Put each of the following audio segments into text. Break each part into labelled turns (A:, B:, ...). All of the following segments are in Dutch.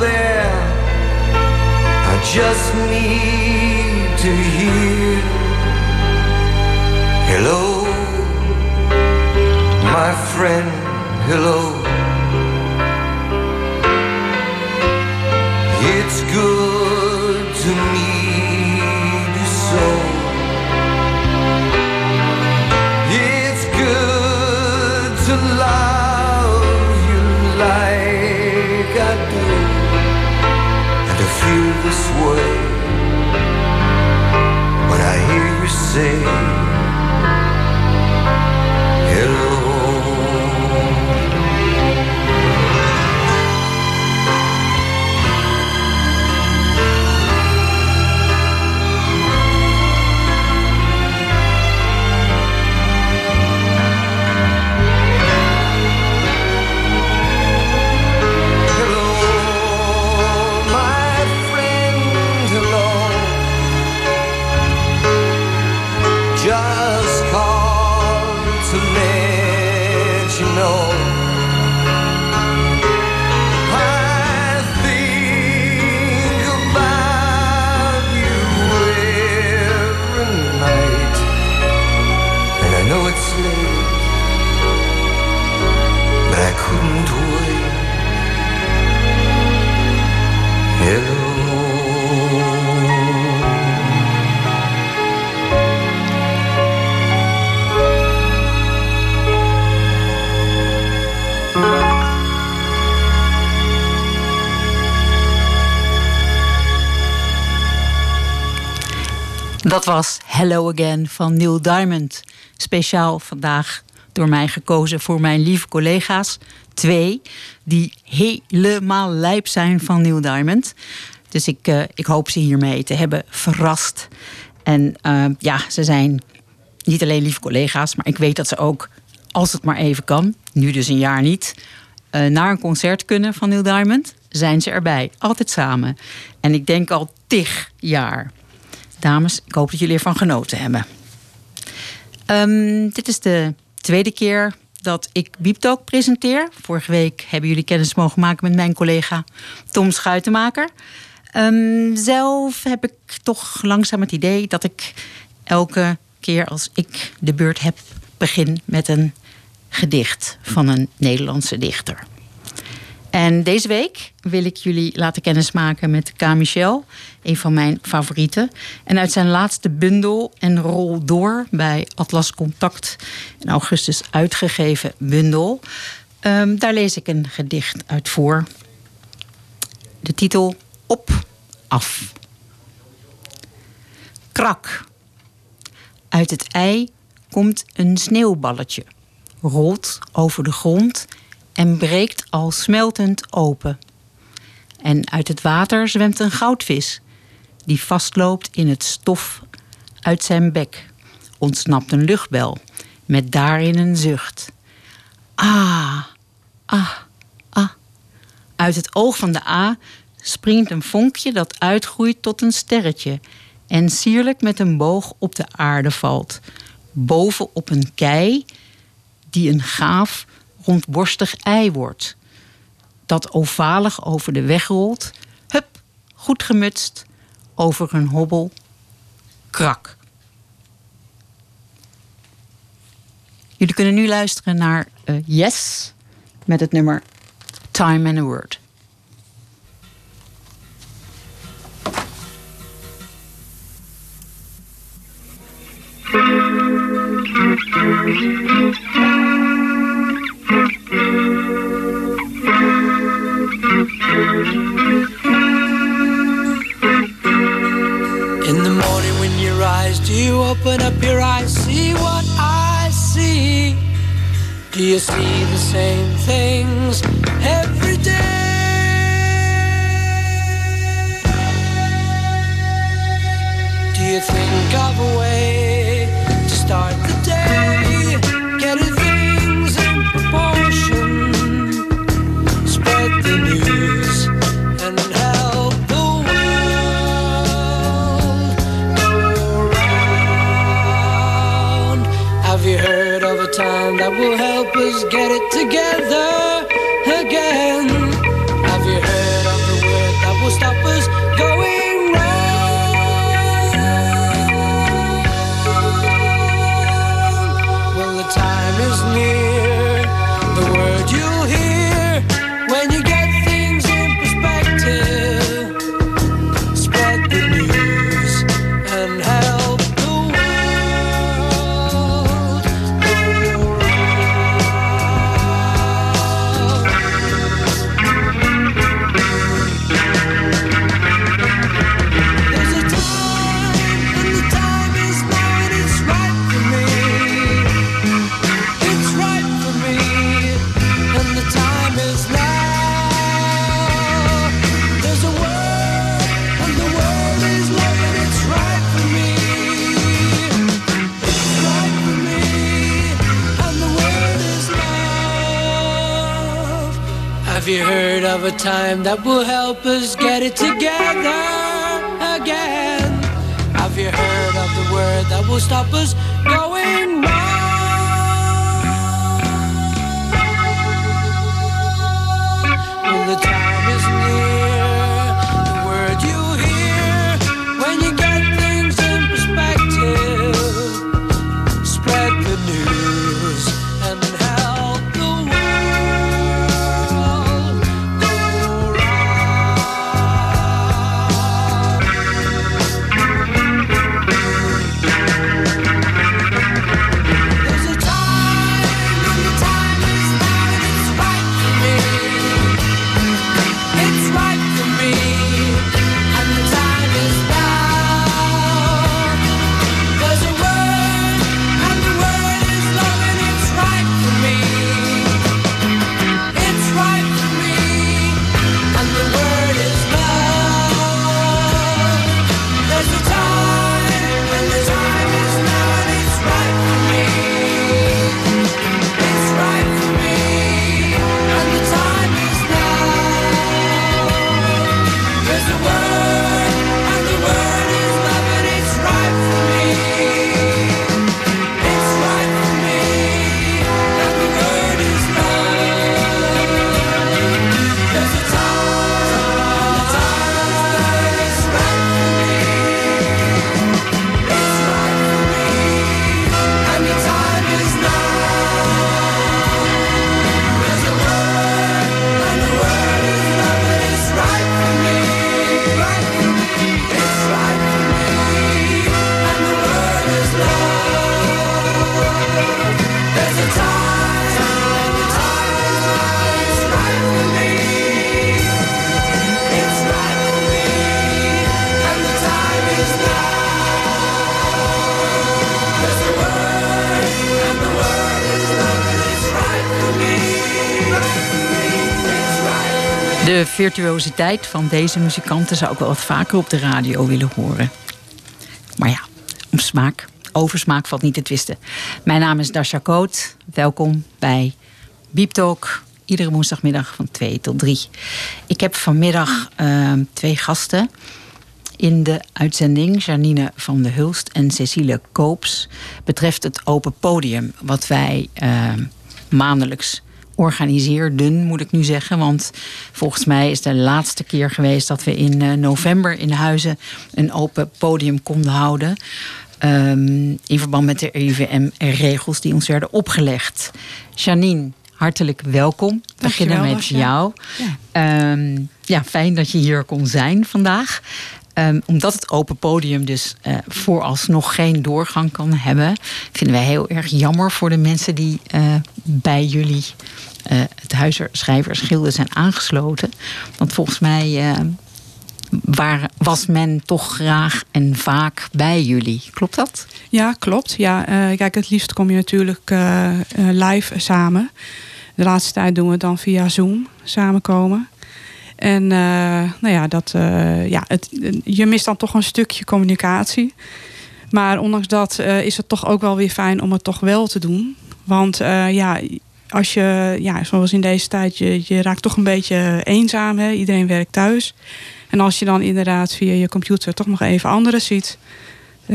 A: there, I just need to hear. Hello, my friend, hello. Say.
B: Dat was Hello Again van Neil Diamond. Speciaal vandaag door mij gekozen voor mijn lieve collega's. Twee, die helemaal lijp zijn van Neil Diamond. Dus ik, eh, ik hoop ze hiermee te hebben verrast. En eh, ja, ze zijn niet alleen lieve collega's, maar ik weet dat ze ook, als het maar even kan, nu dus een jaar niet, eh, naar een concert kunnen van Neil Diamond. Zijn ze erbij, altijd samen. En ik denk al tig jaar. Dames, ik hoop dat jullie ervan genoten hebben. Ehm, dit is de tweede keer dat ik Bieptalk presenteer. Vorige week hebben jullie kennis mogen maken met mijn collega Tom Schuitenmaker. Ehm, zelf heb ik toch langzaam het idee dat ik elke keer als ik de beurt heb, begin met een gedicht van een Nederlandse dichter. En deze week wil ik jullie laten kennismaken met K. Michel, een van mijn favorieten. En uit zijn laatste bundel en rol door bij Atlas Contact in augustus uitgegeven bundel. ehm, daar lees ik een gedicht uit voor. De titel Op, af. Krak. Uit het ei komt een sneeuwballetje, rolt over de grond en breekt al smeltend open. En uit het water zwemt een goudvis, die vastloopt in het stof uit zijn bek. Ontsnapt een luchtbel, met daarin een zucht. Ah, ah, ah. Uit het oog van de A springt een vonkje dat uitgroeit tot een sterretje en sierlijk met een boog op de aarde valt, boven op een kei die een gaaf rondborstig ei wordt. Dat ovalig over de weg rolt, hup, goed gemutst, over een hobbel, krak. Jullie kunnen nu luisteren naar eh, Yes met het nummer Time and a Word.
C: In the morning when you rise, do you open up your eyes, see what I see? Do you see the same things every day? Do you think of a way to start that will help us get it together. time that will help us get it together again. Have you heard of the word that will stop us going?
B: virtuositeit van deze muzikanten zou ik wel wat vaker op de radio willen horen. Maar ja, om smaak, over smaak valt niet te twisten. Mijn naam is Dasha Koot. Welkom bij Beep Talk. Iedere woensdagmiddag van 2 tot 3. Ik heb vanmiddag ehm, twee gasten in de uitzending. Janine van der Hulst en Cecile Koops. Betreft het open podium wat wij ehm, maandelijks organiseerden, moet ik nu zeggen. Want volgens mij is de laatste keer geweest dat we in uh, november in Huizen een open podium konden houden. Um, in verband met de RIVM-regels die ons werden opgelegd. Janine, hartelijk welkom. We beginnen met jou. Ja. Um, ja, fijn dat je hier kon zijn vandaag. Um, omdat het open podium dus uh, vooralsnog geen doorgang kan hebben, vinden wij heel erg jammer voor de mensen die uh, bij jullie uh, het huizenschrijversgilde zijn aangesloten. Want volgens mij waar, was men toch graag en vaak bij jullie. Klopt dat?
D: Ja, klopt. Ja, kijk, het liefst kom je natuurlijk live samen. De laatste tijd doen we het dan via Zoom samenkomen. En nou ja, dat, ja het, je mist dan toch een stukje communicatie. Maar ondanks dat is het toch ook wel weer fijn om het toch wel te doen. Want ja, als je, ja, zoals in deze tijd, je, je raakt toch een beetje eenzaam. Hè? Iedereen werkt thuis. En als je dan inderdaad via je computer toch nog even anderen ziet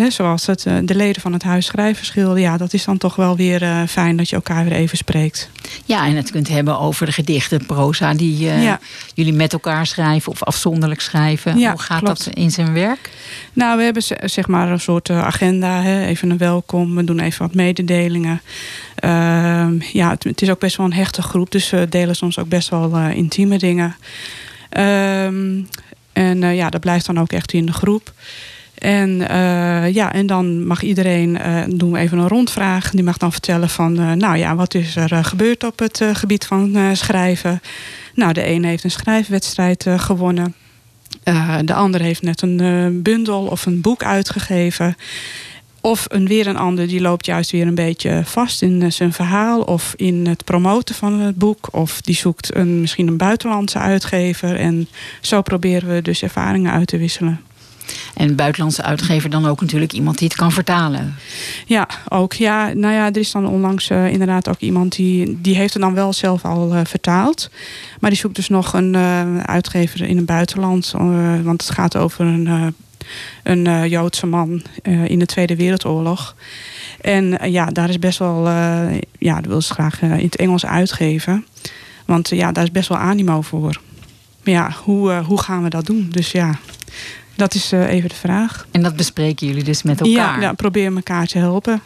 D: zoals het, eh, de leden van het huis schrijverschilde. Ja, dat is dan toch wel weer uh, fijn dat je elkaar weer even spreekt.
B: Ja, en het kunt hebben over de gedichten, proza die uh, ja. jullie met elkaar schrijven of afzonderlijk schrijven.
D: Ja,
B: Hoe gaat
D: klopt.
B: dat in zijn werk?
D: Nou, we hebben zeg maar een soort agenda. Hè? Even een welkom. We doen even wat mededelingen. Uh, ja, het, het, is ook best wel een hechte groep. Dus we delen soms ook best wel intieme dingen. Ehm, en ja, dat blijft dan ook echt in de groep. En, uh, ja, en dan mag iedereen, uh, doen we even een rondvraag. Die mag dan vertellen van, uh, nou ja, wat is er gebeurd op het gebied van schrijven. Nou, de een heeft een schrijfwedstrijd gewonnen. de ander heeft net een bundel of een boek uitgegeven. Of een, weer een ander die loopt juist weer een beetje vast in zijn verhaal. Of in het promoten van het boek. Of die zoekt een, misschien een buitenlandse uitgever. En zo proberen we dus ervaringen uit te wisselen.
B: En buitenlandse uitgever dan ook natuurlijk iemand die het kan vertalen.
D: Ja, ook. Ja, nou ja, er is dan onlangs uh, inderdaad ook iemand die, die heeft het dan wel zelf al uh, vertaald. Maar die zoekt dus nog een uh, uitgever in het buitenland. want het gaat over een, een Joodse man in de Tweede Wereldoorlog. En ja, daar is best wel, ja, dat wil ze graag in het Engels uitgeven. Want ja, daar is best wel animo voor. Maar ja, hoe, hoe gaan we dat doen? Dus ja, dat is uh, even de vraag.
B: En dat bespreken jullie dus met elkaar?
D: Ja, ja proberen elkaar te helpen.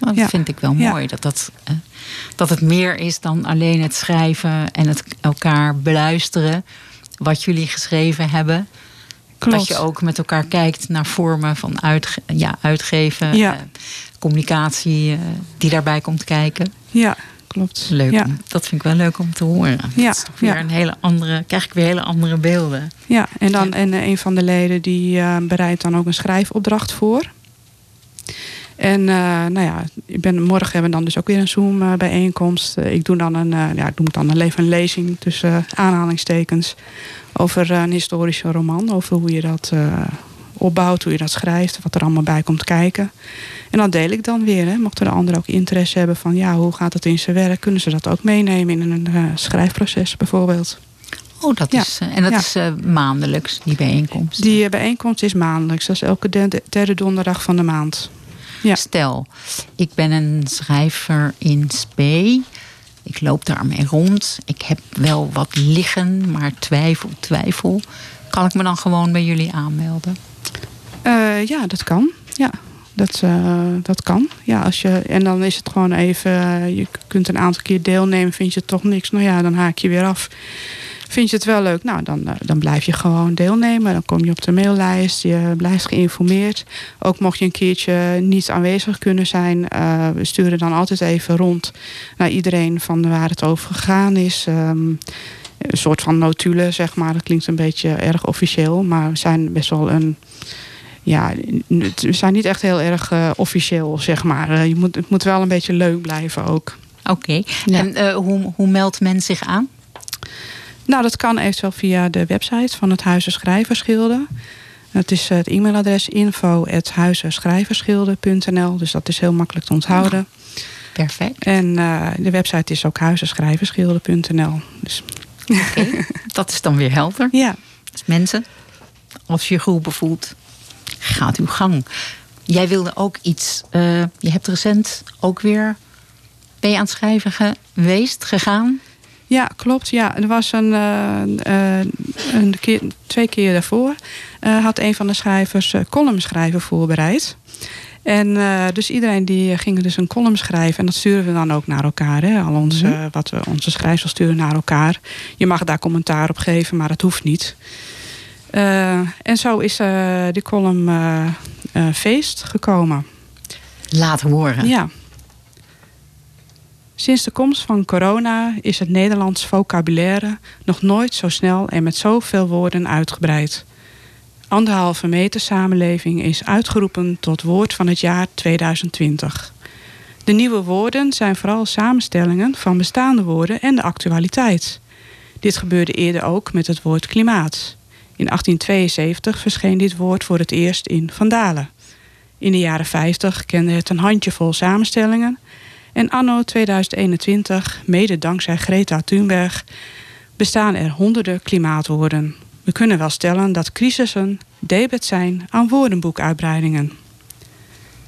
B: Nou, dat ja. vind ik wel mooi. Ja. Dat, dat, dat het meer is dan alleen het schrijven en het elkaar beluisteren. Wat jullie geschreven hebben.
D: Klopt.
B: Dat je ook met elkaar kijkt naar vormen van uitge ja, uitgeven. Uh, communicatie die daarbij komt kijken.
D: Ja, klopt.
B: Leuk.
D: Ja.
B: Dat vind ik wel leuk om te horen.
D: Ja.
B: Dat is toch weer
D: ja.
B: een hele andere, krijg ik weer hele andere beelden.
D: Ja, en, dan, en een van de leden die uh, bereidt dan ook een schrijfopdracht voor. En uh, nou ja, ik ben, morgen hebben we dan dus ook weer een Zoom uh, bijeenkomst. ik doe dan een, ja, ik doe dan een, even een lezing tussen aanhalingstekens over een historische roman. Over hoe je dat opbouwt, hoe je dat schrijft, wat er allemaal bij komt kijken. En dat deel ik dan weer. Hè. Mochten de anderen ook interesse hebben van ja, hoe gaat het in zijn werk, kunnen ze dat ook meenemen in een uh, schrijfproces bijvoorbeeld.
B: Oh, dat is, ja. en dat ja. is uh, maandelijks, die bijeenkomst?
D: Die bijeenkomst is maandelijks. Dat is elke derde, derde donderdag van de maand. Ja.
B: Stel, ik ben een schrijver in Spee. Ik loop daarmee rond. Ik heb wel wat liggen, maar twijfel, twijfel. Kan ik me dan gewoon bij jullie aanmelden?
D: Uh, ja, dat kan. Ja, dat, uh, dat kan. Ja, als je, en dan is het gewoon even... Uh, je kunt een aantal keer deelnemen. Vind je het toch niks? Nou ja, dan haak je weer af. Vind je het wel leuk? Nou, dan, dan blijf je gewoon deelnemen. Dan kom je op de maillijst. Je blijft geïnformeerd. Ook mocht je een keertje niet aanwezig kunnen zijn. we sturen dan altijd even rond naar iedereen van waar het over gegaan is... Um, een soort van notulen, zeg maar. Dat klinkt een beetje erg officieel. Maar we zijn best wel een... Ja, we zijn niet echt heel erg uh, officieel, zeg maar. Uh, je moet, het moet wel een beetje leuk blijven ook.
B: Oké. Okay. Ja. En uh, hoe, hoe meldt men zich aan?
D: Nou, dat kan eventueel via de website van het Huizen Schrijverschilde. Het is het e-mailadres info.huizenschrijverschilde.nl. Dus dat is heel makkelijk te onthouden.
B: Perfect.
D: En eh, de website is ook huizenschrijversgilde.nl. Dus
B: Oké, dat is dan weer helder.
D: ja,
B: Dus mensen, als je je geroepen voelt, gaat uw gang. Jij wilde ook iets. eh, je hebt recent ook weer. Ben je aan het schrijven geweest, gegaan?
D: Ja, klopt. Ja, er was een, eh, eh, een keer, twee keer daarvoor had een van de schrijvers column schrijven voorbereid. En dus iedereen die ging dus een column schrijven. En dat sturen we dan ook naar elkaar. Hè? Al onze, wat we onze schrijvers sturen naar elkaar. Je mag daar commentaar op geven, maar dat hoeft niet. Eh, en zo is eh die column eh, Feest gekomen.
B: Laat horen.
D: Ja. Sinds de komst van corona is het Nederlands vocabulaire nog nooit zo snel en met zoveel woorden uitgebreid. Anderhalve meter samenleving is uitgeroepen tot woord van het jaar 2020. De nieuwe woorden zijn vooral samenstellingen van bestaande woorden en de actualiteit. Dit gebeurde eerder ook met het woord klimaat. In 1872 verscheen dit woord voor het eerst in Vandalen. In de jaren 50 kende het een handjevol samenstellingen. En anno 2021, mede dankzij Greta Thunberg, bestaan er honderden klimaatwoorden. We kunnen wel stellen dat crisissen debet zijn aan woordenboekuitbreidingen.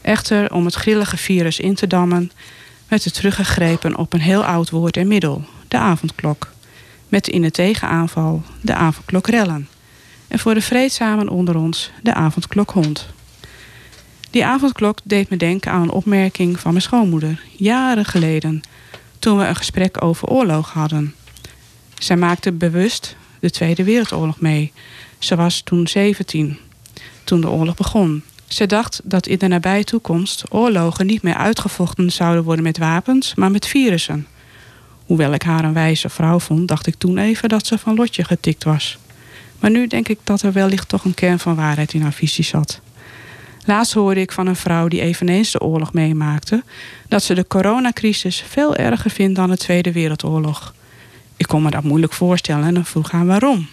D: Echter, om het grillige virus in te dammen, werd er teruggegrepen op een heel oud woord en middel, de avondklok. Met in de tegenaanval de avondklokrellen. En voor de vreedzamen onder ons de avondklokhond. Die avondklok deed me denken aan een opmerking van mijn schoonmoeder, jaren geleden, toen we een gesprek over oorlog hadden. Zij maakte bewust de Tweede Wereldoorlog mee. Ze was toen 17, toen de oorlog begon. Ze dacht dat in de nabije toekomst oorlogen niet meer uitgevochten zouden worden met wapens, maar met virussen. Hoewel ik haar een wijze vrouw vond, dacht ik toen even dat ze van lotje getikt was. Maar nu denk ik dat er wellicht toch een kern van waarheid in haar visie zat. Laatst hoorde ik van een vrouw die eveneens de oorlog meemaakte, dat ze de coronacrisis veel erger vindt dan de Tweede Wereldoorlog. Ik kon me dat moeilijk voorstellen en dan vroeg haar waarom.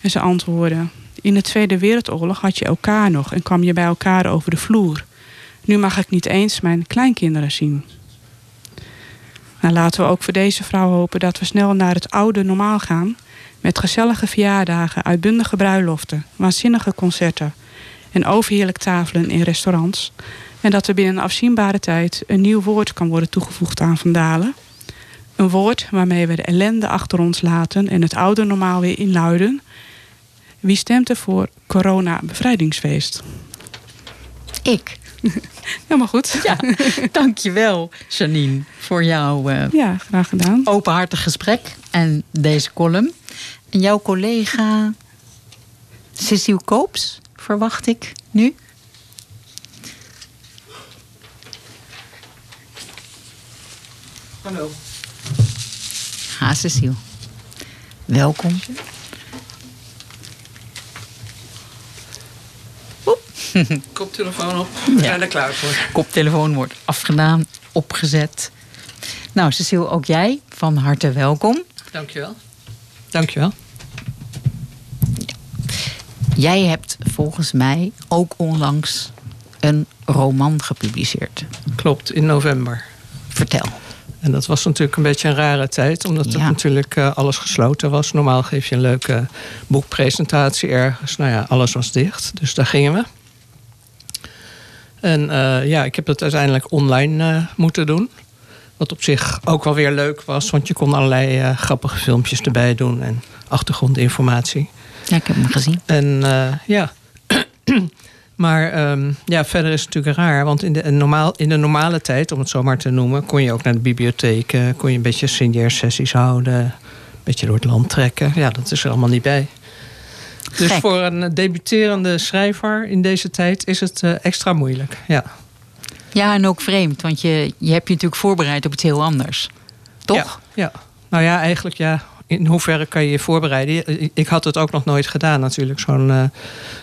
D: En ze antwoordde: In de Tweede Wereldoorlog had je elkaar nog en kwam je bij elkaar over de vloer. Nu mag ik niet eens mijn kleinkinderen zien. Nou, laten we ook voor deze vrouw hopen dat we snel naar het oude normaal gaan. Met gezellige verjaardagen, uitbundige bruiloften, waanzinnige concerten en overheerlijk tafelen in restaurants. En dat er binnen een afzienbare tijd een nieuw woord kan worden toegevoegd aan Vandalen. Een woord waarmee we de ellende achter ons laten en het oude normaal weer inluiden. Wie stemt er voor corona-bevrijdingsfeest?
B: Ik.
D: Helemaal goed.
B: Ja, dankjewel Janine voor jouw eh,
D: Ja, graag gedaan.
B: openhartig gesprek en deze column. En jouw collega Cecile Koops, verwacht ik nu.
E: Hallo.
B: Ha, Cecile. Welkom.
E: Koptelefoon op. We zijn er klaar voor.
B: Koptelefoon wordt afgedaan, opgezet. Nou, Cecile, ook jij van harte welkom.
E: Dankjewel. Dankjewel.
B: Jij hebt volgens mij ook onlangs een roman gepubliceerd.
E: Klopt, in november.
B: Vertel.
E: En dat was natuurlijk een beetje een rare tijd, omdat het
B: Ja.
E: natuurlijk eh, alles gesloten was. Normaal geef je een leuke boekpresentatie ergens. Nou ja, alles was dicht, dus daar gingen we. En eh, ja, ik heb het uiteindelijk online eh, moeten doen. Wat op zich ook wel weer leuk was, want je kon allerlei eh, grappige filmpjes erbij doen en achtergrondinformatie.
B: Ja, ik heb hem gezien.
E: En ja. maar ehm, ja, verder is het natuurlijk raar. Want in de, normaal, in de normale tijd, om het zo maar te noemen, kon je ook naar de bibliotheek. kon je een beetje signeersessies houden. Een beetje door het land trekken. Ja, dat is er allemaal niet bij. Dus
B: Gek.
E: voor een debuterende schrijver in deze tijd is het eh, extra moeilijk. Ja.
B: Ja, en ook vreemd, want je, je hebt je natuurlijk voorbereid op iets heel anders. Toch?
E: Ja, ja. Nou ja, eigenlijk ja. In hoeverre kan je je voorbereiden? Ik had het ook nog nooit gedaan natuurlijk, zo'n eh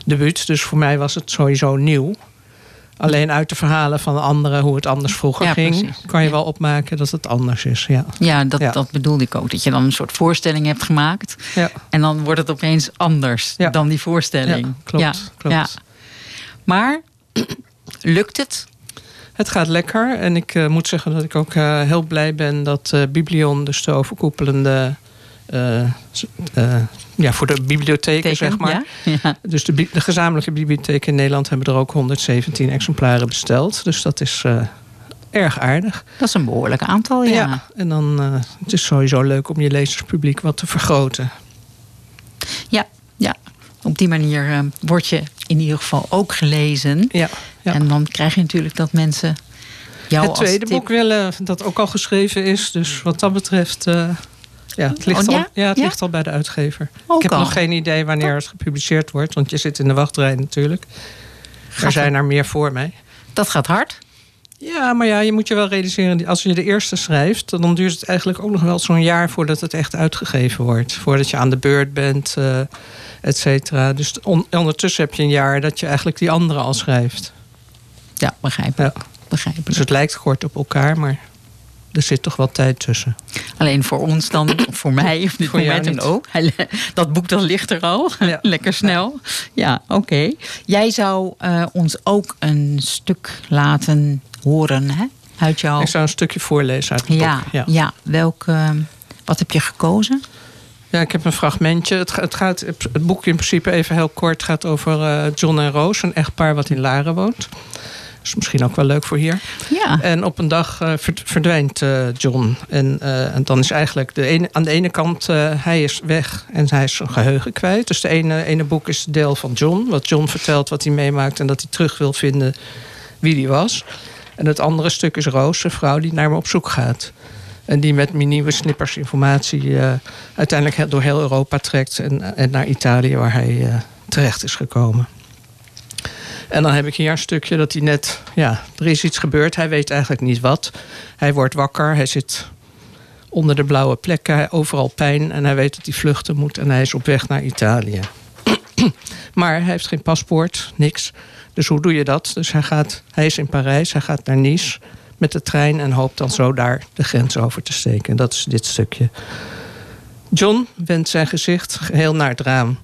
E: debuut. Dus voor mij was het sowieso nieuw. Alleen uit de verhalen van anderen, hoe het anders vroeger
B: Ja,
E: ging...
B: precies.
E: kan je wel opmaken dat het anders is. Ja,
B: Ja, dat,
E: Ja.
B: dat bedoelde ik ook. Dat je dan een soort voorstelling hebt gemaakt.
E: ja.
B: En dan wordt het opeens anders dan die voorstelling.
E: Klopt, klopt.
B: Maar lukt het?
E: Het gaat lekker. En ik eh, moet zeggen dat ik ook eh, heel blij ben dat eh, Biblion, dus de overkoepelende. Ja, voor de bibliotheken,
B: Teken,
E: zeg maar.
B: Ja? Ja.
E: Dus de, gezamenlijke bibliotheken in Nederland hebben er ook 117 exemplaren besteld. Dus dat is eh, erg aardig.
B: Dat is een behoorlijk aantal, ja.
E: en dan uh, het is sowieso leuk om je lezerspubliek wat te vergroten.
B: Ja, ja. Op die manier eh, word je in ieder geval ook gelezen.
E: Ja, ja.
B: En dan krijg je natuurlijk dat mensen jou
E: het tweede boek willen, dat ook al geschreven is. Dus wat dat betreft, ja, het ligt,
B: Oh, ja?
E: Al, ja, het
B: Ja?
E: ligt al bij de uitgever.
B: Ook
E: ik heb
B: al.
E: nog geen idee wanneer het gepubliceerd wordt, want je zit in de wachtrij natuurlijk.
B: Gaat
E: er zijn er meer voor mij.
B: Dat gaat hard.
E: Ja, maar ja, je moet je wel realiseren, als je de eerste schrijft, dan duurt het eigenlijk ook nog wel zo'n jaar voordat het echt uitgegeven wordt. Voordat je aan de beurt bent, uh, et cetera. Dus on- ondertussen heb je een jaar dat je eigenlijk die andere al schrijft.
B: Ja, begrijpelijk.
E: Ja.
B: begrijpelijk.
E: Dus het lijkt kort op elkaar, maar er zit toch wel tijd tussen.
B: Alleen voor ons dan, voor mij op dit
E: Voor
B: moment en ook. Dat boek dat ligt er al.
E: Ja.
B: Lekker snel. Ja, oké. Jij zou eh, ons ook een stuk laten horen, hè? Uit jouw...
E: Ik zou een stukje voorlezen uit het
B: ja,
E: boek. Ja.
B: ja. welk... eh, wat heb je gekozen?
E: Ja, ik heb een fragmentje. Het, het, gaat, het boek in principe even heel kort gaat over eh, John en Roos, een echtpaar wat in Laren woont. Is misschien ook wel leuk voor hier.
B: Ja.
E: En op een dag eh, verd- verdwijnt eh, John. En, eh, en dan is eigenlijk de ene, aan de ene kant, hij is weg en hij is zijn geheugen kwijt. Dus de ene, ene boek is deel van John. Wat John vertelt wat hij meemaakt en dat hij terug wil vinden wie hij was. En het andere stuk is Roos, een vrouw die naar me op zoek gaat. En die met nieuwe snippers informatie uiteindelijk door heel Europa trekt. En, en naar Italië, waar hij terecht is gekomen. En dan heb ik hier een stukje dat hij net, ja, er is iets gebeurd. Hij weet eigenlijk niet wat. Hij wordt wakker, hij zit onder de blauwe plekken, overal pijn. En hij weet dat hij vluchten moet en hij is op weg naar Italië. maar hij heeft geen paspoort, niks. Dus hoe doe je dat? Dus hij, gaat, hij is in Parijs, hij gaat naar Nice met de trein en hoopt dan zo daar de grens over te steken. En dat is dit stukje. John wendt zijn gezicht geheel naar het raam,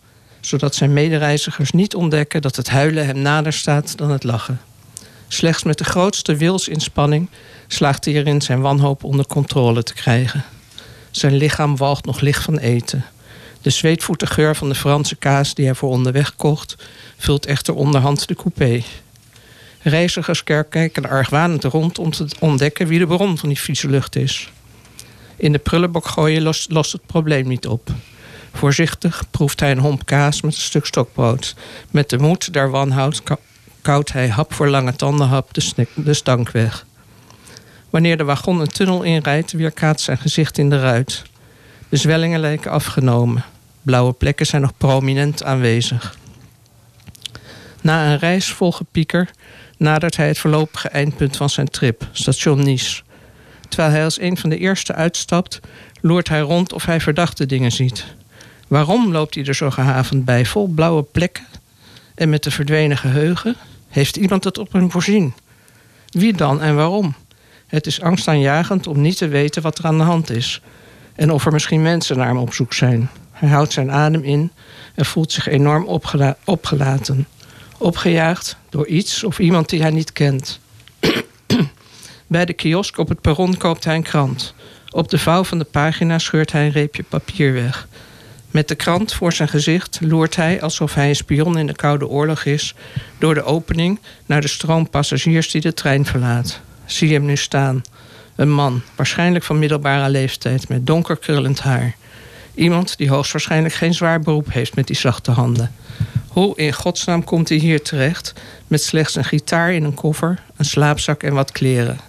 E: zodat zijn medereizigers niet ontdekken dat het huilen hem nader staat dan het lachen. Slechts met de grootste wilsinspanning slaagt hij erin zijn wanhoop onder controle te krijgen. Zijn lichaam walgt nog licht van eten. De zweetvoete geur van de Franse kaas die hij voor onderweg kocht, vult echter onderhand de coupé. Reizigers kijken argwanend rond om te ontdekken wie de bron van die vieze lucht is. In de prullenbak gooien lost, lost het probleem niet op. Voorzichtig proeft hij een homp kaas met een stuk stokbrood. Met de moed der wanhoud ka- koudt hij hap voor lange tandenhap de stank weg. Wanneer de wagon een tunnel inrijdt, weerkaatst zijn gezicht in de ruit. De zwellingen lijken afgenomen. Blauwe plekken zijn nog prominent aanwezig. Na een reis vol gepieker nadert hij het voorlopige eindpunt van zijn trip, station Nice. Terwijl hij als een van de eerste uitstapt, loert hij rond of hij verdachte dingen ziet. Waarom loopt hij er zo gehavend bij, vol blauwe plekken en met de verdwenen geheugen? Heeft iemand het op hem voorzien? Wie dan en waarom? Het is angstaanjagend om niet te weten wat er aan de hand is. En of er misschien mensen naar hem op zoek zijn. Hij houdt zijn adem in en voelt zich enorm opgela- opgelaten. Opgejaagd door iets of iemand die hij niet kent. Bij de kiosk op het perron koopt hij een krant. Op de vouw van de pagina scheurt hij een reepje papier weg. Met de krant voor zijn gezicht loert hij, alsof hij een spion in de Koude Oorlog is, door de opening naar de stroom passagiers die de trein verlaat. Zie hem nu staan. Een man, waarschijnlijk van middelbare leeftijd, met donker krullend haar. Iemand die hoogstwaarschijnlijk geen zwaar beroep heeft met die zachte handen. Hoe in godsnaam komt hij hier terecht met slechts een gitaar in een koffer, een slaapzak en wat kleren?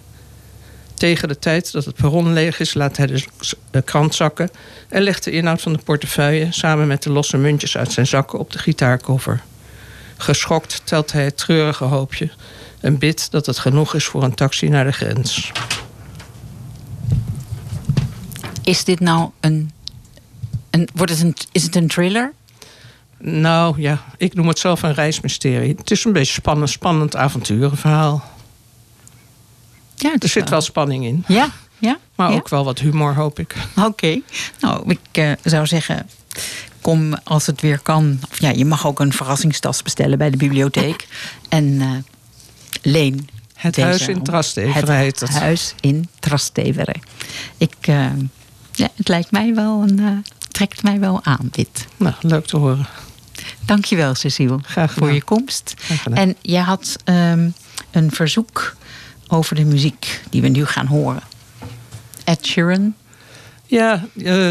E: Tegen de tijd dat het perron leeg is, laat hij de, de krant zakken en legt de inhoud van de portefeuille samen met de losse muntjes uit zijn zakken op de gitaarkoffer. Geschokt telt hij het treurige hoopje en bidt dat het genoeg is voor een taxi naar de grens.
B: Is dit nou een... een wordt het een is het een thriller?
E: Nou ja, ik noem het zelf een reismysterie. Het is een beetje spannend, spannend avonturenverhaal.
B: Ja,
E: Er zit wel spanning in,
B: Ja, ja.
E: maar
B: ja?
E: ook wel wat humor, hoop ik.
B: Oké. Nou, ik eh, zou zeggen, kom als het weer kan. Of ja, je mag ook een verrassingstas bestellen bij de bibliotheek. En eh, leen
E: Het huis in Trastevere heet het.
B: Huis in Trastevere. Ik, eh, ja, het lijkt mij wel een, trekt mij wel aan, dit.
E: Nou, leuk te horen.
B: Dankjewel, Cecile,
E: Graag gedaan.
B: voor je komst. En jij had ehm, een verzoek over de muziek die we nu gaan horen. Ed Sheeran.
E: Ja, eh,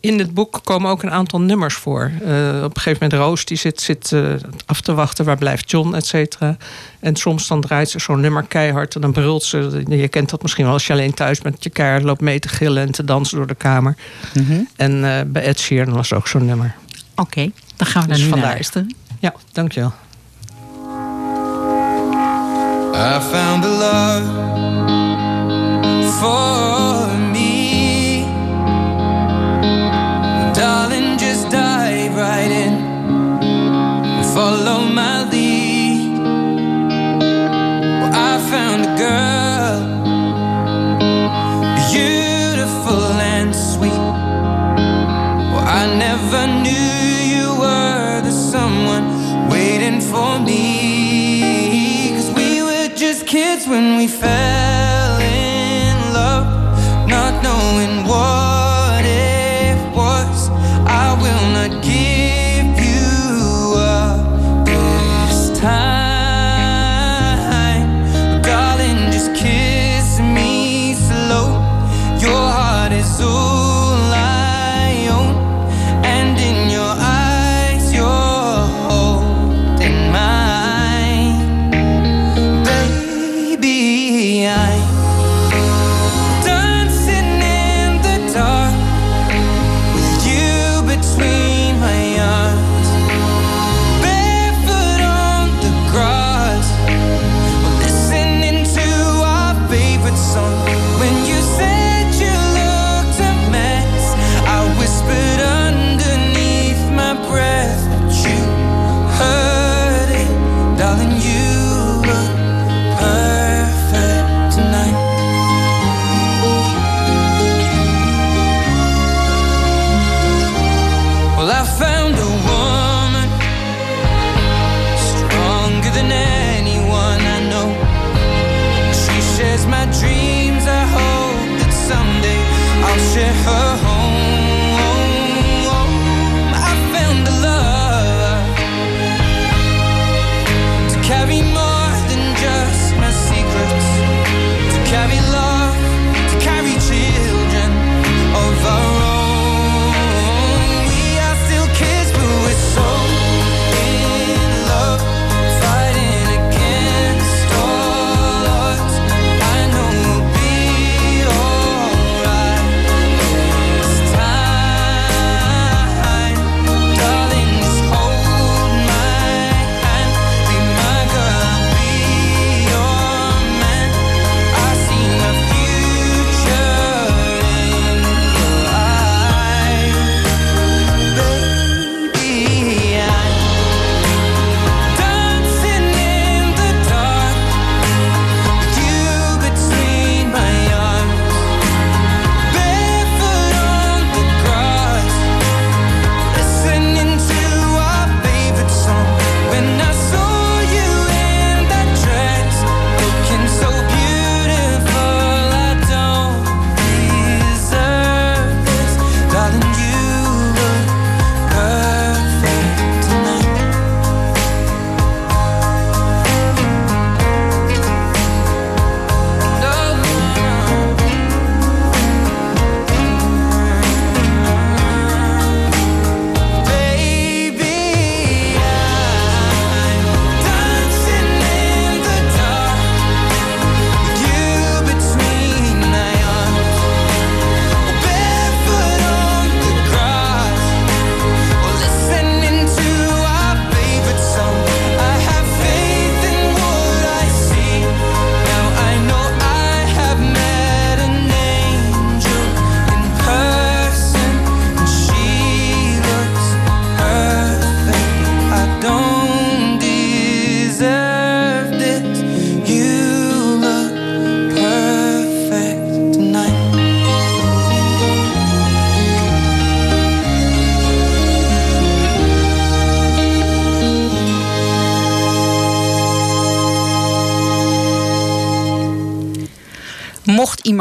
E: in het boek komen ook een aantal nummers voor. Eh, op een gegeven moment Roos die zit, zit eh, af te wachten. Waar blijft John, et cetera. En soms dan draait ze zo'n nummer keihard. En dan brult ze. Je kent dat misschien wel als je alleen thuis bent. Je keihard loopt mee te gillen en te dansen door de kamer. En eh, bij Ed Sheeran was ook zo'n nummer.
B: Oké, dan gaan we
E: Dus
B: nu naar luisteren.
E: Ja, dankjewel.
F: I found the love for me. Darling, just dive right in and follow my lead. Well, I found a girl, beautiful and sweet. Well, I never when we fell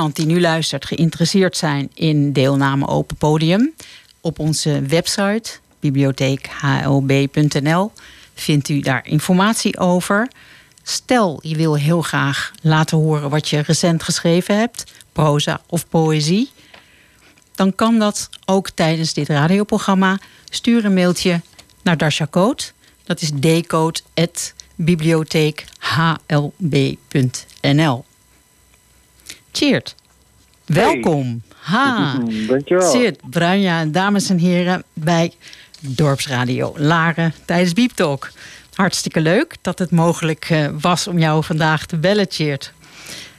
B: iemand die nu luistert geïnteresseerd zijn in deelname Open Podium, op onze website bibliotheekhlb.nl vindt u daar informatie over. Stel je wil heel graag laten horen wat je recent geschreven hebt, proza of poëzie, dan kan dat ook tijdens dit radioprogramma. Stuur een mailtje naar Dasha Code. Dat is dcode.bibliotheekhlb.nl. Cheert. Welkom. Ha.
G: Dankjewel.
B: Cheert, Bruinja, dames en heren, bij Dorpsradio Laren tijdens Beep Talk. Hartstikke leuk dat het mogelijk eh, was om jou vandaag te bellen, Cheert.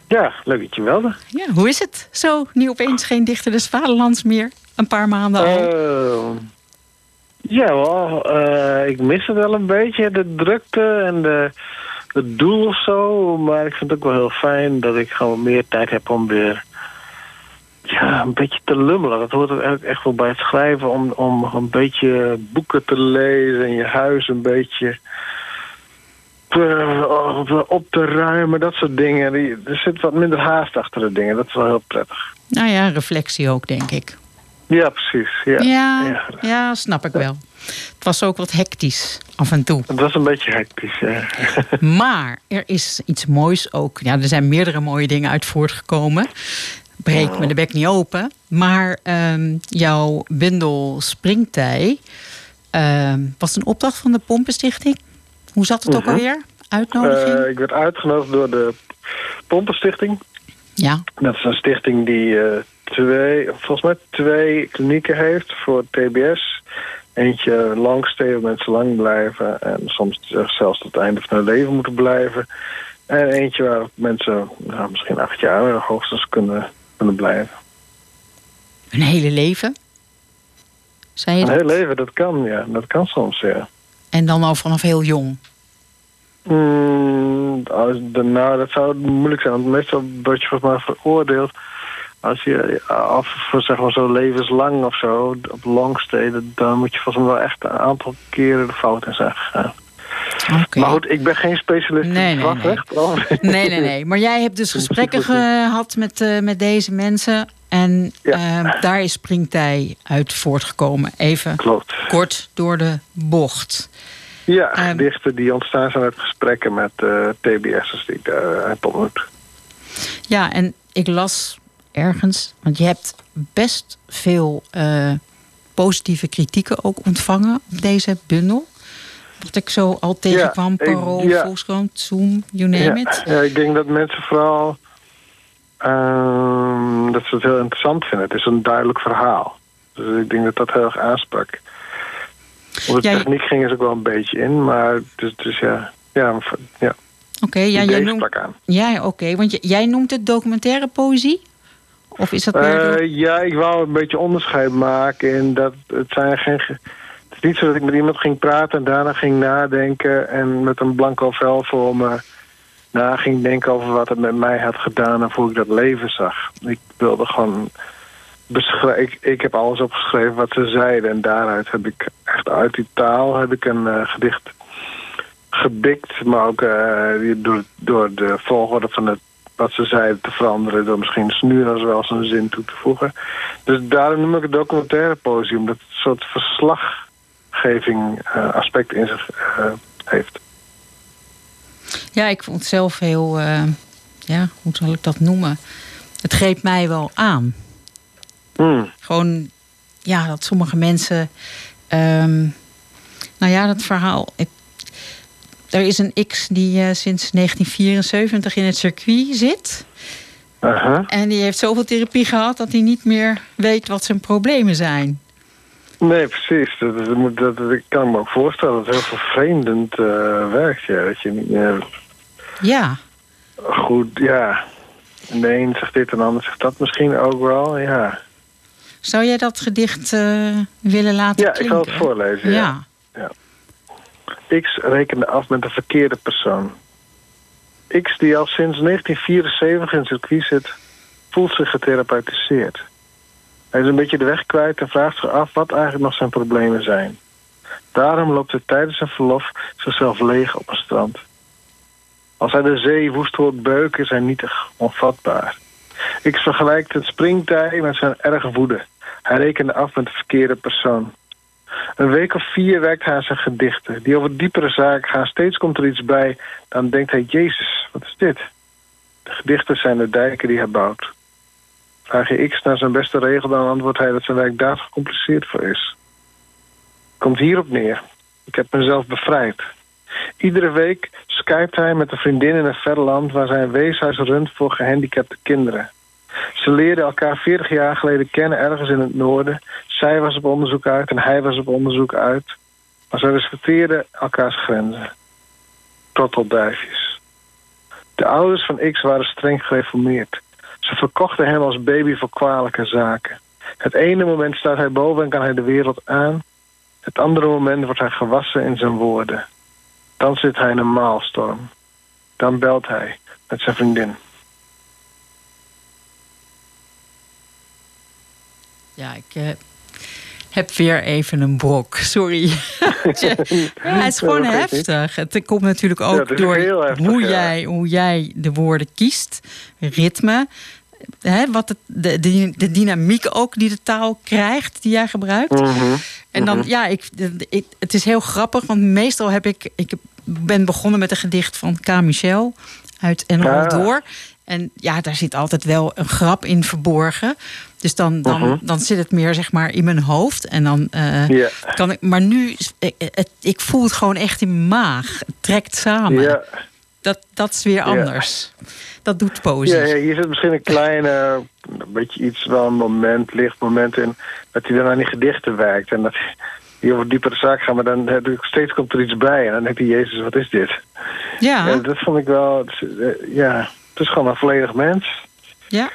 G: Ja, leuk dat je belde.
B: Ja, hoe is het zo? Nu opeens geen dichter des vaderlands meer. Een paar maanden al.
G: Eh, ja, wel. eh, ik mis het wel een beetje, de drukte en de, het doel of zo. Maar ik vind het ook wel heel fijn dat ik gewoon meer tijd heb om weer ja, een beetje te lummelen. Dat hoort er eigenlijk echt wel bij het schrijven. Om, om een beetje boeken te lezen en je huis een beetje eh, op te ruimen. Dat soort dingen. Er zit wat minder haast achter de dingen. Dat is wel heel prettig.
B: Nou ja, reflectie ook, denk ik.
G: Ja, precies. Ja,
B: Ja,
G: ja.
B: ja, snap ik wel. Het was ook wat hectisch af en toe.
G: Het was een beetje hectisch, ja.
B: Maar er is iets moois ook. Ja, er zijn meerdere mooie dingen uit voortgekomen. Breek me de bek niet open. Maar ehm, jouw bundel Springtij ehm, was een opdracht van de Pompenstichting. Hoe zat het ook
G: Mhm.
B: alweer? Uitnodiging?
G: Eh, ik werd uitgenodigd door de Pompenstichting.
B: ja.
G: Dat is een stichting die eh, twee, volgens mij twee klinieken heeft voor TBS. Eentje langstay, waar mensen lang blijven. En soms zelfs tot het einde van hun leven moeten blijven. En eentje waar mensen nou, misschien acht jaar hoogstens kunnen, kunnen blijven.
B: Een hele leven? Zei je
G: Een
B: dat?
G: heel leven, dat kan, ja. Dat kan soms, ja.
B: En dan al vanaf heel jong.
G: Mm, als de, nou, dat zou moeilijk zijn. Want meestal word je volgens mij veroordeeld... als je af voor zeg maar zo levenslang of zo... op longstay, dan moet je volgens mij wel echt een aantal keren de fout in zijn gegaan. Maar goed, ik ben geen specialist
B: Nee,
G: in
B: nee.
G: Oh.
B: Nee, nee, nee. Maar jij hebt dus gesprekken gehad met, eh, met deze mensen. En
G: Ja.
B: eh, daar is Springtij uit voortgekomen. Even
G: Klopt.
B: kort door de bocht.
G: Ja, gedichten die ontstaan zijn uit gesprekken met eh, TBS'ers die ik daar eh, heb ontmoet.
B: Ja, en ik las ergens, want je hebt best veel eh, positieve kritieken ook ontvangen op deze bundel. Wat ik zo al tegenkwam,
G: ik-
B: Parool,
G: ja.
B: Volkskrant, Zoom, you name
G: ja,
B: it.
G: ja, ik denk dat mensen vooral ehm, dat ze het heel interessant vinden. Het is een duidelijk verhaal. Dus ik denk dat dat heel erg aansprak. Op de techniek ging ze ook wel een beetje in, maar dus, dus ja, ja, ja
B: Oké, ja,
G: ja,
B: jij noemt, ja, oké, want jij noemt het documentaire poëzie? Of is dat meer...
G: Eh, ja, ik wou een beetje onderscheid maken in dat het zijn geen. ge- Het is niet zo dat ik met iemand ging praten en daarna ging nadenken en met een blanco vel voor me na ging denken over wat het met mij had gedaan en hoe ik dat leven zag. Ik wilde gewoon. Ik, ik heb alles opgeschreven wat ze zeiden en daaruit heb ik echt uit die taal heb ik een eh, gedicht gebikt, maar ook eh, door, door de volgorde van het wat ze zeiden te veranderen door misschien snu als wel een zin toe te voegen. Dus daarom noem ik het documentaire poëzie, omdat het een soort verslaggeving eh, aspect in zich eh, heeft.
B: Ja, ik vond het zelf heel... eh, ja, hoe zal ik dat noemen? Het greep mij wel aan.
G: Hmm.
B: Gewoon, ja, dat sommige mensen... ehm, nou ja, dat verhaal... Ik, er is een X die eh, sinds 1974 in het circuit zit.
G: Aha.
B: En die heeft zoveel therapie gehad... dat hij niet meer weet wat zijn problemen zijn.
G: Nee, precies. Dat, dat, moet- dat, dat ik kan me ook voorstellen dat het heel vervreemdend eh, werkt. Ja. Dat je niet
B: Ja,
G: goed, ja. En de een zegt dit en de ander zegt dat misschien ook wel, ja.
B: zou jij dat gedicht eh, willen laten
G: Ja, ik
B: klinken?
G: zal het voorlezen, ja.
B: ja.
G: X rekende af met de verkeerde persoon. X, die al sinds 1974 in het circuit zit, voelt zich getherapeutiseerd. Hij is een beetje de weg kwijt en vraagt zich af wat eigenlijk nog zijn problemen zijn. Daarom loopt hij tijdens zijn verlof zichzelf leeg op een strand. Als hij de zee woest hoort beuken, is hij nietig, onvatbaar. X vergelijkt het springtij met zijn erge woede. Hij rekende af met de verkeerde persoon. Een week of vier werkt hij aan zijn gedichten. Die over diepere zaken gaan. Steeds komt er iets bij. Dan denkt hij, Jezus, wat is dit? De gedichten zijn de dijken die hij bouwt. Vraag je X naar zijn beste regel, dan antwoordt hij dat zijn werk daar gecompliceerd voor is. Komt hierop neer. Ik heb mezelf bevrijd. Iedere week skypt hij met een vriendin in een verre land... waar zij een weeshuis runt voor gehandicapte kinderen. Ze leerden elkaar 40 jaar geleden kennen ergens in het noorden. Zij was op onderzoek uit en hij was op onderzoek uit. Maar ze respecteerden elkaars grenzen. Trottelduifjes. De ouders van X waren streng gereformeerd. Ze verkochten hem als baby voor kwalijke zaken. Het ene moment staat hij boven en kan hij de wereld aan. Het andere moment wordt hij gewassen in zijn woorden. Dan zit hij in een maalstorm. Dan belt hij met zijn vriendin.
B: Ja, ik eh, heb weer even een brok. Sorry. ja, het is gewoon
G: Ja,
B: heftig. Het komt natuurlijk ook door
G: heftig,
B: hoe, jij, hoe jij de woorden kiest. Ritme. Hè, wat het, de, de, de dynamiek ook die de taal krijgt, die jij gebruikt.
G: Mhm.
B: En dan, ja, ik, ik- het is heel grappig, want meestal heb ik... Ik ben begonnen met een gedicht van K. Michel uit En Rol
G: Ah.
B: Door. En ja, daar zit altijd wel een grap in verborgen. Dus dan, dan,
G: Mhm.
B: dan zit het meer zeg maar in mijn hoofd. En dan eh, kan ik... Maar nu, ik, het, ik voel het gewoon echt in mijn maag. Het trekt samen.
G: Ja.
B: Dat, dat is weer anders. Dat doet poëzie.
G: Ja, hier zit misschien een kleine, een beetje iets wel een moment, licht moment in, dat hij dan aan die gedichten werkt. En dat die over diepere zaak gaan, maar dan eh, steeds komt er iets bij. En dan denkt hij, Jezus, wat is dit?
B: Ja,
G: En dat vond ik wel, eh, ja, het is gewoon een volledig mens.
B: ja.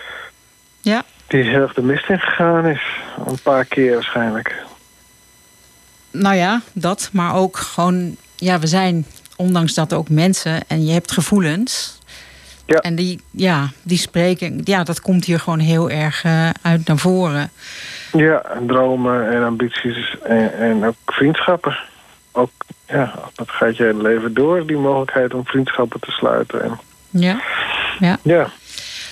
B: Ja.
G: Die heel erg de mist in gegaan is. Een paar keer waarschijnlijk.
B: Nou ja, dat. Maar ook gewoon, ja, we zijn ondanks dat ook mensen en je hebt gevoelens.
G: Ja.
B: En die, ja, die spreken, ja, dat komt hier gewoon heel erg eh, uit naar voren.
G: Ja, en dromen en ambities en, en ook vriendschappen. Ook, ja, dat gaat je hele leven door, die mogelijkheid om vriendschappen te sluiten. En,
B: Ja. Ja.
G: ja,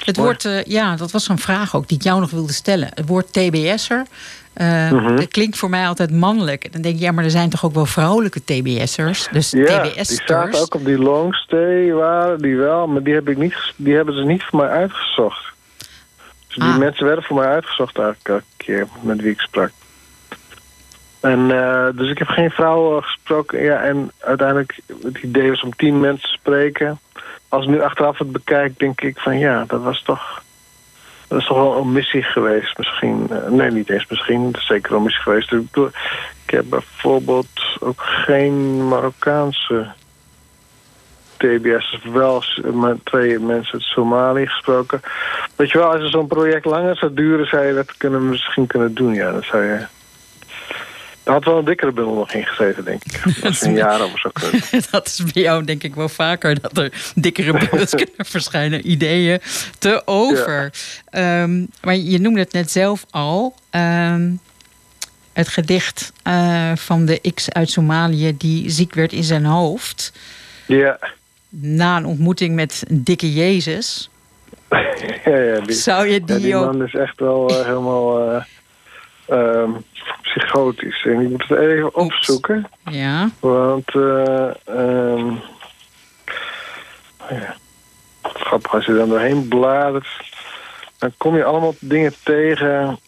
B: Het
G: Mooi.
B: woord, eh, ja, dat was een vraag ook die ik jou nog wilde stellen. Het woord TBS'er, eh
G: Mhm.
B: dat klinkt voor mij altijd mannelijk. En dan denk ik, ja, maar er zijn toch ook wel vrouwelijke TBS'ers? Dus
G: Ja, die
B: TBS'ers.
G: zaten ook op die longstay, waren die wel, maar die, heb ik niet, die hebben ze niet voor mij uitgezocht. Dus die
B: Ah.
G: mensen werden voor mij uitgezocht eigenlijk elke keer met wie ik sprak. En, eh, dus ik heb geen vrouwen gesproken. Ja, en uiteindelijk het idee was om tien mensen te spreken. Als ik nu achteraf het bekijk, denk ik van ja, dat was toch... Dat is toch wel een missie geweest, misschien. Eh, nee, niet eens misschien. Dat is zeker een missie geweest. Ik, heb bijvoorbeeld ook geen Marokkaanse TBS. Wel met twee mensen uit Somalië gesproken. Weet je wel, als zo'n project langer zou duren... zou je dat kunnen, misschien kunnen doen. Ja, dan zou je... Er had wel een dikkere bundel nog in gezeten, denk ik. Als je een jaar over zou kunnen.
B: dat is bij jou denk ik wel vaker dat er dikkere bundels kunnen verschijnen. Ideeën te over. Ehm, maar je noemde het net zelf al. ehm, het gedicht eh, van de X uit Somalië die ziek werd in zijn hoofd.
G: Ja,
B: Na een ontmoeting met een dikke Jezus.
G: ja, ja. Die,
B: Zou je
G: ja,
B: die, ook...
G: man is echt wel eh, helemaal eh, ehm, psychotisch. En ik moet het even opzoeken.
B: Ja,
G: Want, eh ehm, ja. grappig, als je dan doorheen bladert, dan kom je allemaal dingen tegen.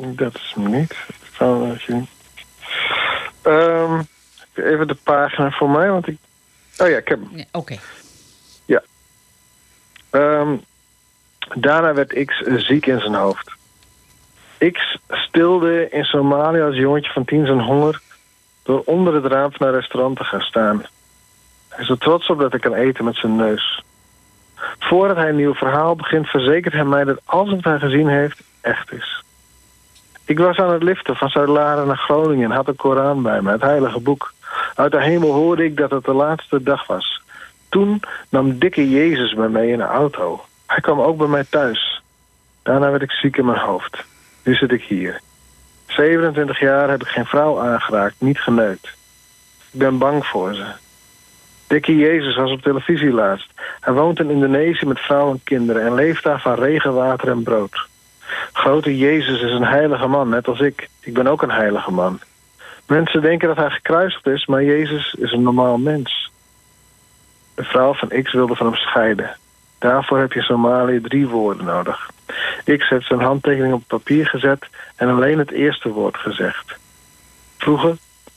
G: Dat is hem niet. Als je- Ehm, even de pagina voor mij, want ik. Oh ja, ik heb hem.
B: Ja, oké.
G: Ehm, daarna werd X ziek in zijn hoofd. X stilde in Somalië als jongetje van tien zijn honger... door onder het raam van een restaurant te gaan staan. Hij is er trots op dat hij kan eten met zijn neus. Voordat hij een nieuw verhaal begint, verzekert hij mij dat alles wat hij gezien heeft echt is. Ik was aan het liften van Zuid-Laren naar Groningen en had een Koran bij me, het heilige boek. Uit de hemel hoorde ik dat het de laatste dag was. Toen nam dikke Jezus bij mij in een auto. Hij kwam ook bij mij thuis. Daarna werd ik ziek in mijn hoofd. Nu zit ik hier. 27 jaar heb ik geen vrouw aangeraakt, niet geneukt. Ik ben bang voor ze. Dikke Jezus was op televisie laatst. Hij woont in Indonesië met vrouw en kinderen en leeft daar van regenwater en brood. Grote Jezus is een heilige man, net als ik. Ik ben ook een heilige man. Mensen denken dat hij gekruisigd is, maar Jezus is een normaal mens. De vrouw van X wilde van hem scheiden. Daarvoor heb je Somalië drie woorden nodig. X heeft zijn handtekening op papier gezet en alleen het eerste woord gezegd. Vroeger,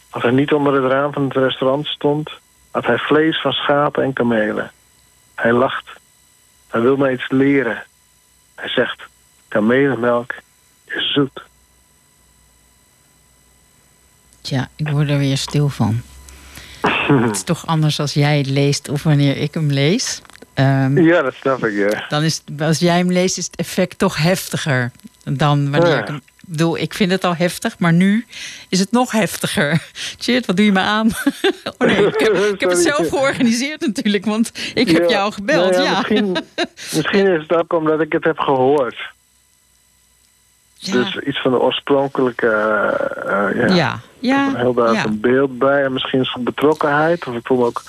G: als hij niet onder het raam van het restaurant stond, had hij vlees van schapen en kamelen. Hij lacht. Hij wil mij iets leren. Hij zegt, kamelenmelk is zoet.
B: Tja, ik word er weer stil van. Het is toch anders als jij het leest of wanneer ik hem lees. Ehm,
G: Ja, dat snap ik, ja.
B: dan is als jij hem leest, is het effect toch heftiger dan wanneer
G: Ja.
B: ik hem. Bedoel, ik vind het al heftig, maar nu is het nog heftiger. Shit, wat doe je me aan? Oh nee, ik heb, ik heb het zelf georganiseerd natuurlijk, want ik heb
G: Ja,
B: jou gebeld.
G: nou
B: ja.
G: Misschien, misschien is het ook omdat ik het heb gehoord.
B: Ja.
G: Dus iets van de oorspronkelijke... eh, eh, ja.
B: ja, ja,
G: heel duidelijk een beeld bij. En misschien is het betrokkenheid. Of ik voel me ook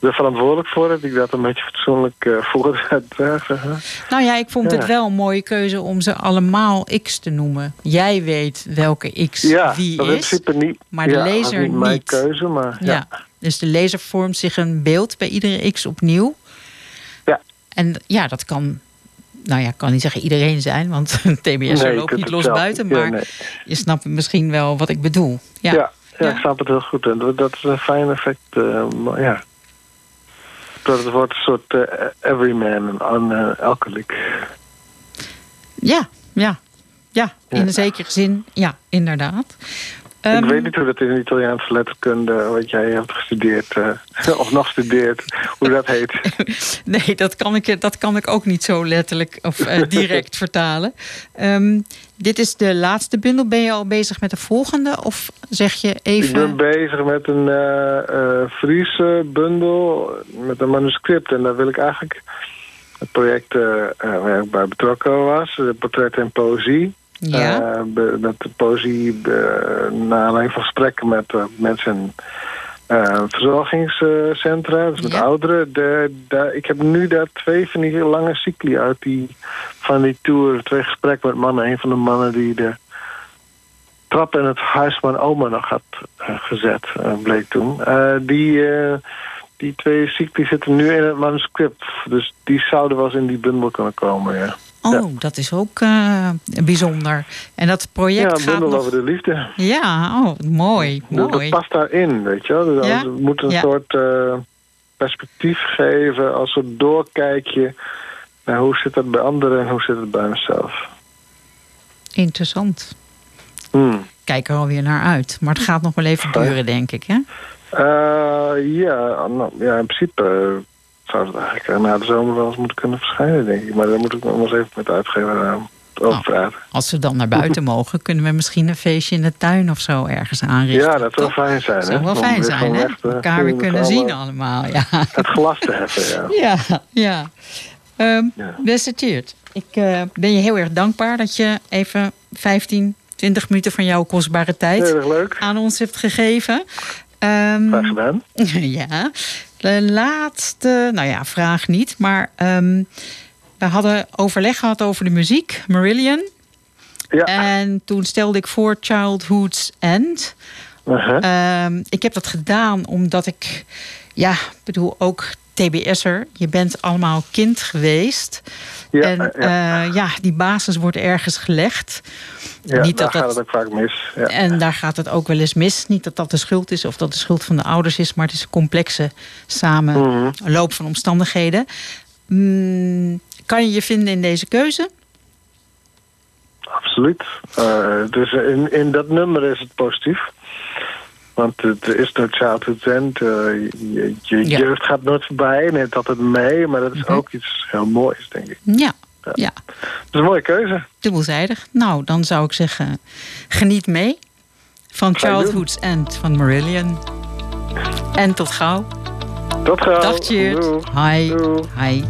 G: er verantwoordelijk voor. Dat ik dat een beetje fatsoenlijk eh voor uitdragen. hè.
B: Nou ja, ik vond
G: Ja.
B: het wel een mooie keuze om ze allemaal X te noemen. Jij weet welke X
G: Ja,
B: wie
G: dat is in principe niet,
B: maar de
G: ja, dat is
B: lezer
G: niet mijn
B: niet.
G: keuze, maar ja.
B: Ja. Dus de lezer vormt zich een beeld bij iedere X opnieuw.
G: Ja.
B: En ja, dat kan, nou ja, ik kan niet zeggen iedereen zijn, want een TBS
G: Nee,
B: loopt niet
G: het
B: los
G: zelf.
B: buiten.
G: Ja,
B: Maar
G: nee.
B: je snapt misschien wel wat ik bedoel. Ja.
G: Ja, ja,
B: Ja.
G: ik snap het heel goed. En dat- is een fijn effect. eh, ja. Dat het wordt een soort eh, everyman, een an-alcoholic.
B: ja, ja, ja, in een zekere zin, ja, inderdaad.
G: Ik
B: Ehm,
G: weet niet hoe dat in Italiaanse letterkunde, wat jij hebt gestudeerd, eh, of nog studeert, hoe dat heet.
B: Nee, dat kan ik, dat kan ik ook niet zo letterlijk of eh, direct vertalen. Ehm, dit is de laatste bundel. Ben je al bezig met de volgende? Of zeg je
G: Ik
B: even...
G: ben bezig met een eh, Friese bundel met een manuscript. En daar wil ik eigenlijk het project waar ik bij betrokken was, de portret en poëzie.
B: Ja,
G: Eh, be- met de poëzie uh, na aanleiding van gesprekken met eh, mensen in eh, verzorgingscentra, dus met
B: Ja.
G: ouderen. De, de- ik heb nu daar twee van die lange cycli uit die, van die tour. Twee gesprekken met mannen. Een van de mannen die de trap in het huis van oma nog had eh, gezet, eh, bleek toen. Eh, die, eh, die twee cycli zitten nu in het manuscript. Dus die zouden wel eens in die bundel kunnen komen, ja.
B: Oh, dat is ook eh, bijzonder. En dat
G: Ja,
B: project
G: een
B: gaat nog...
G: over de liefde.
B: Ja, oh, mooi,
G: Dus dat
B: mooi.
G: past daarin, weet je wel. Dus
B: Ja?
G: We moeten een
B: Ja.
G: soort eh, perspectief geven, als een doorkijkje. naar hoe zit het bij anderen en hoe zit het bij mezelf.
B: Interessant.
G: Hmm.
B: Kijk er alweer naar uit. Maar het gaat nog wel even duren, denk ik, hè?
G: Eh, ja, nou, ja, in principe zou het eigenlijk eh, na de zomer wel eens moeten kunnen verschijnen, denk ik. Maar daar moet ik nog eens even met de uitgever eh, over
B: Oh.
G: praten.
B: Als we dan naar buiten mogen, kunnen we misschien een feestje in de tuin of zo ergens aanrichten.
G: Ja, dat zou fijn zijn.
B: Dat zou wel fijn zijn, hè?
G: echt, eh,
B: Elkaar weer kunnen zien allemaal, ja.
G: Het glas te heffen, ja.
B: Ja, ja. Ehm,
G: Ja.
B: Beste Tjeerd, ik ben je heel erg dankbaar dat je even 15, 20 minuten van jouw kostbare tijd aan ons hebt gegeven. Ehm,
G: Graag gedaan.
B: ja, de laatste, nou ja, vraag niet, maar ehm, we hadden overleg gehad over de muziek, Marillion.
G: Ja.
B: En toen stelde ik voor Childhood's End. Ehm, ik heb dat gedaan omdat ik, ja, ik bedoel ook TBS'er. Je bent allemaal kind geweest.
G: Ja,
B: en
G: ja.
B: eh, ja, die basis wordt ergens gelegd.
G: ja,
B: niet
G: daar
B: dat
G: gaat
B: dat-
G: het ook vaak mis. Ja.
B: En daar gaat het ook wel eens mis. Niet dat dat de schuld is of dat de schuld van de ouders is, maar het is een complexe samenloop van omstandigheden. Mm, kan je je vinden in deze keuze?
G: Absoluut. Eh, dus in, in dat nummer is het positief. Want het is no childhood end. Eh, je je
B: Ja.
G: jeugd gaat nooit voorbij. Neemt altijd mee. Maar dat is
B: Mhm.
G: ook iets heel moois, denk ik.
B: Ja, ja,
G: Het is een mooie keuze.
B: dubbelzijdig. Nou, dan zou ik zeggen, geniet mee van. Childhood's End van Marillion. En tot gauw.
G: Tot gauw.
B: Dag.
G: Doeg.
B: Hi. Hi.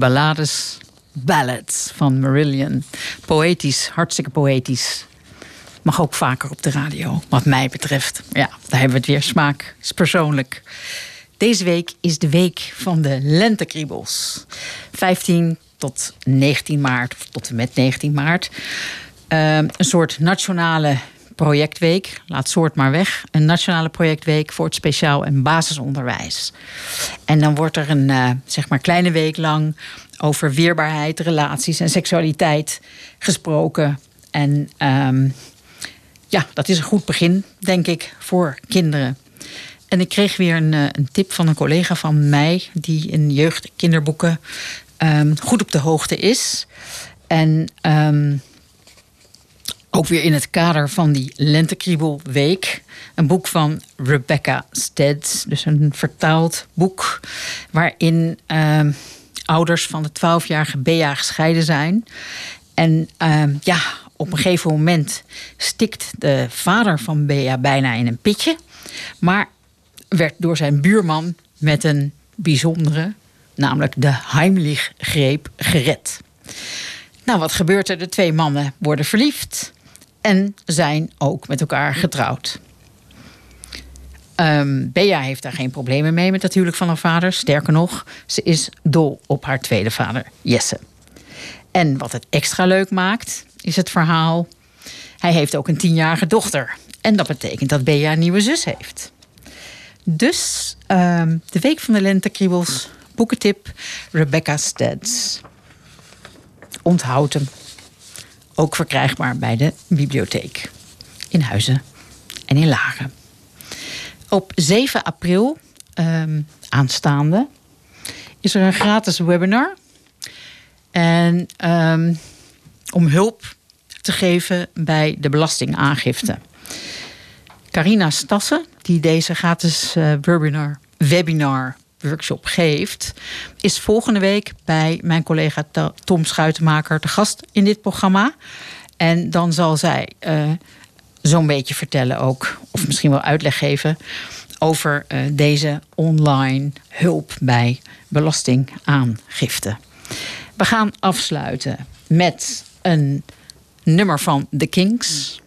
B: Ballades, ballads van Marillion. Poëtisch, hartstikke poëtisch. Mag ook vaker op de radio, wat mij betreft. Ja, daar hebben we het weer. Smaak is persoonlijk. Deze week is de week van de lentekriebels. 15 tot 19 maart, of tot en met 19 maart. Uh, een soort nationale projectweek. Laat soort maar weg. Een nationale projectweek voor het speciaal en basisonderwijs. En dan wordt er een uh, zeg maar kleine week lang over weerbaarheid, relaties en seksualiteit gesproken. En um, ja, dat is een goed begin, denk ik, voor kinderen. En ik kreeg weer een, uh, een tip van een collega van mij, die in jeugdkinderboeken um, goed op de hoogte is. En um, ook weer in het kader van die Lentekriebelweek. Een boek van Rebecca Stead. Dus een vertaald boek waarin uh, ouders van de 12-jarige Bea gescheiden zijn. En uh, ja, op een gegeven moment stikt de vader van Bea bijna in een pitje. Maar werd door zijn buurman met een bijzondere, namelijk de Heimlich-greep, gered. Nou, wat gebeurt er? De twee mannen worden verliefd en zijn ook met elkaar getrouwd. Um, Bea heeft daar geen problemen mee met het huwelijk van haar vader. Sterker nog, ze is dol op haar tweede vader, Jesse. En wat het extra leuk maakt, is het verhaal... hij heeft ook een tienjarige dochter. En dat betekent dat Bea een nieuwe zus heeft. Dus um, de Week van de Lentekriebels, boekentip Rebecca Steds. Onthoud hem. Ook verkrijgbaar bij de bibliotheek. In Huizen en in Laren. Op 7 april um, aanstaande is er een gratis webinar. En um, om hulp te geven bij de belastingaangifte. Carina Stassen, die deze gratis uh, webinar, webinar workshop geeft, is volgende week bij mijn collega Tom Schuitenmaker te gast in dit programma. En dan zal zij uh, zo'n beetje vertellen ook, of misschien wel uitleg geven over uh, deze online hulp bij belastingaangifte. We gaan afsluiten met een nummer van The Kings.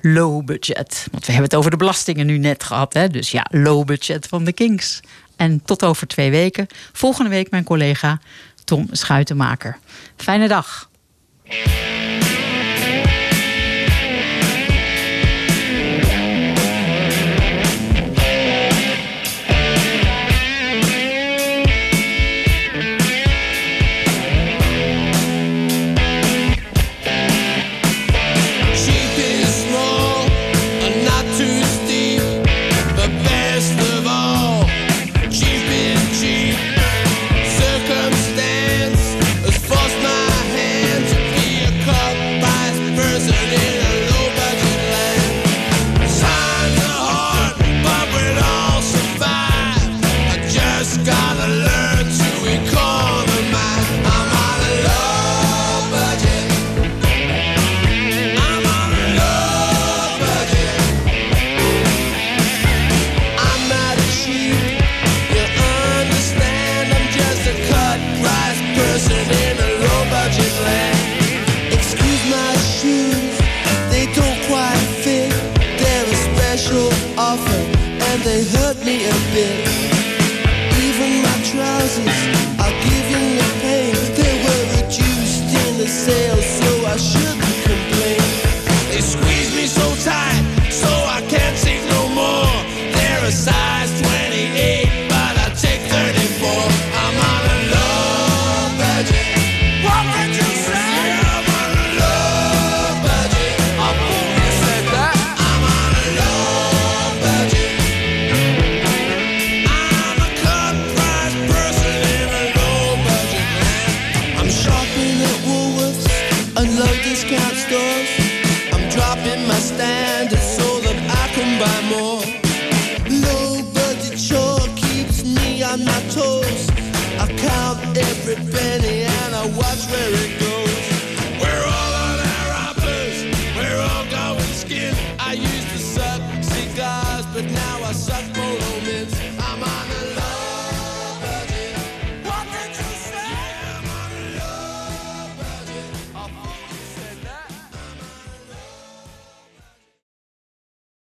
B: Low budget. Want we hebben het over de belastingen nu net gehad. Hè? Dus ja, low budget van The Kings. En tot over twee weken. Volgende week mijn collega Tom Schuitenmaker. Fijne dag.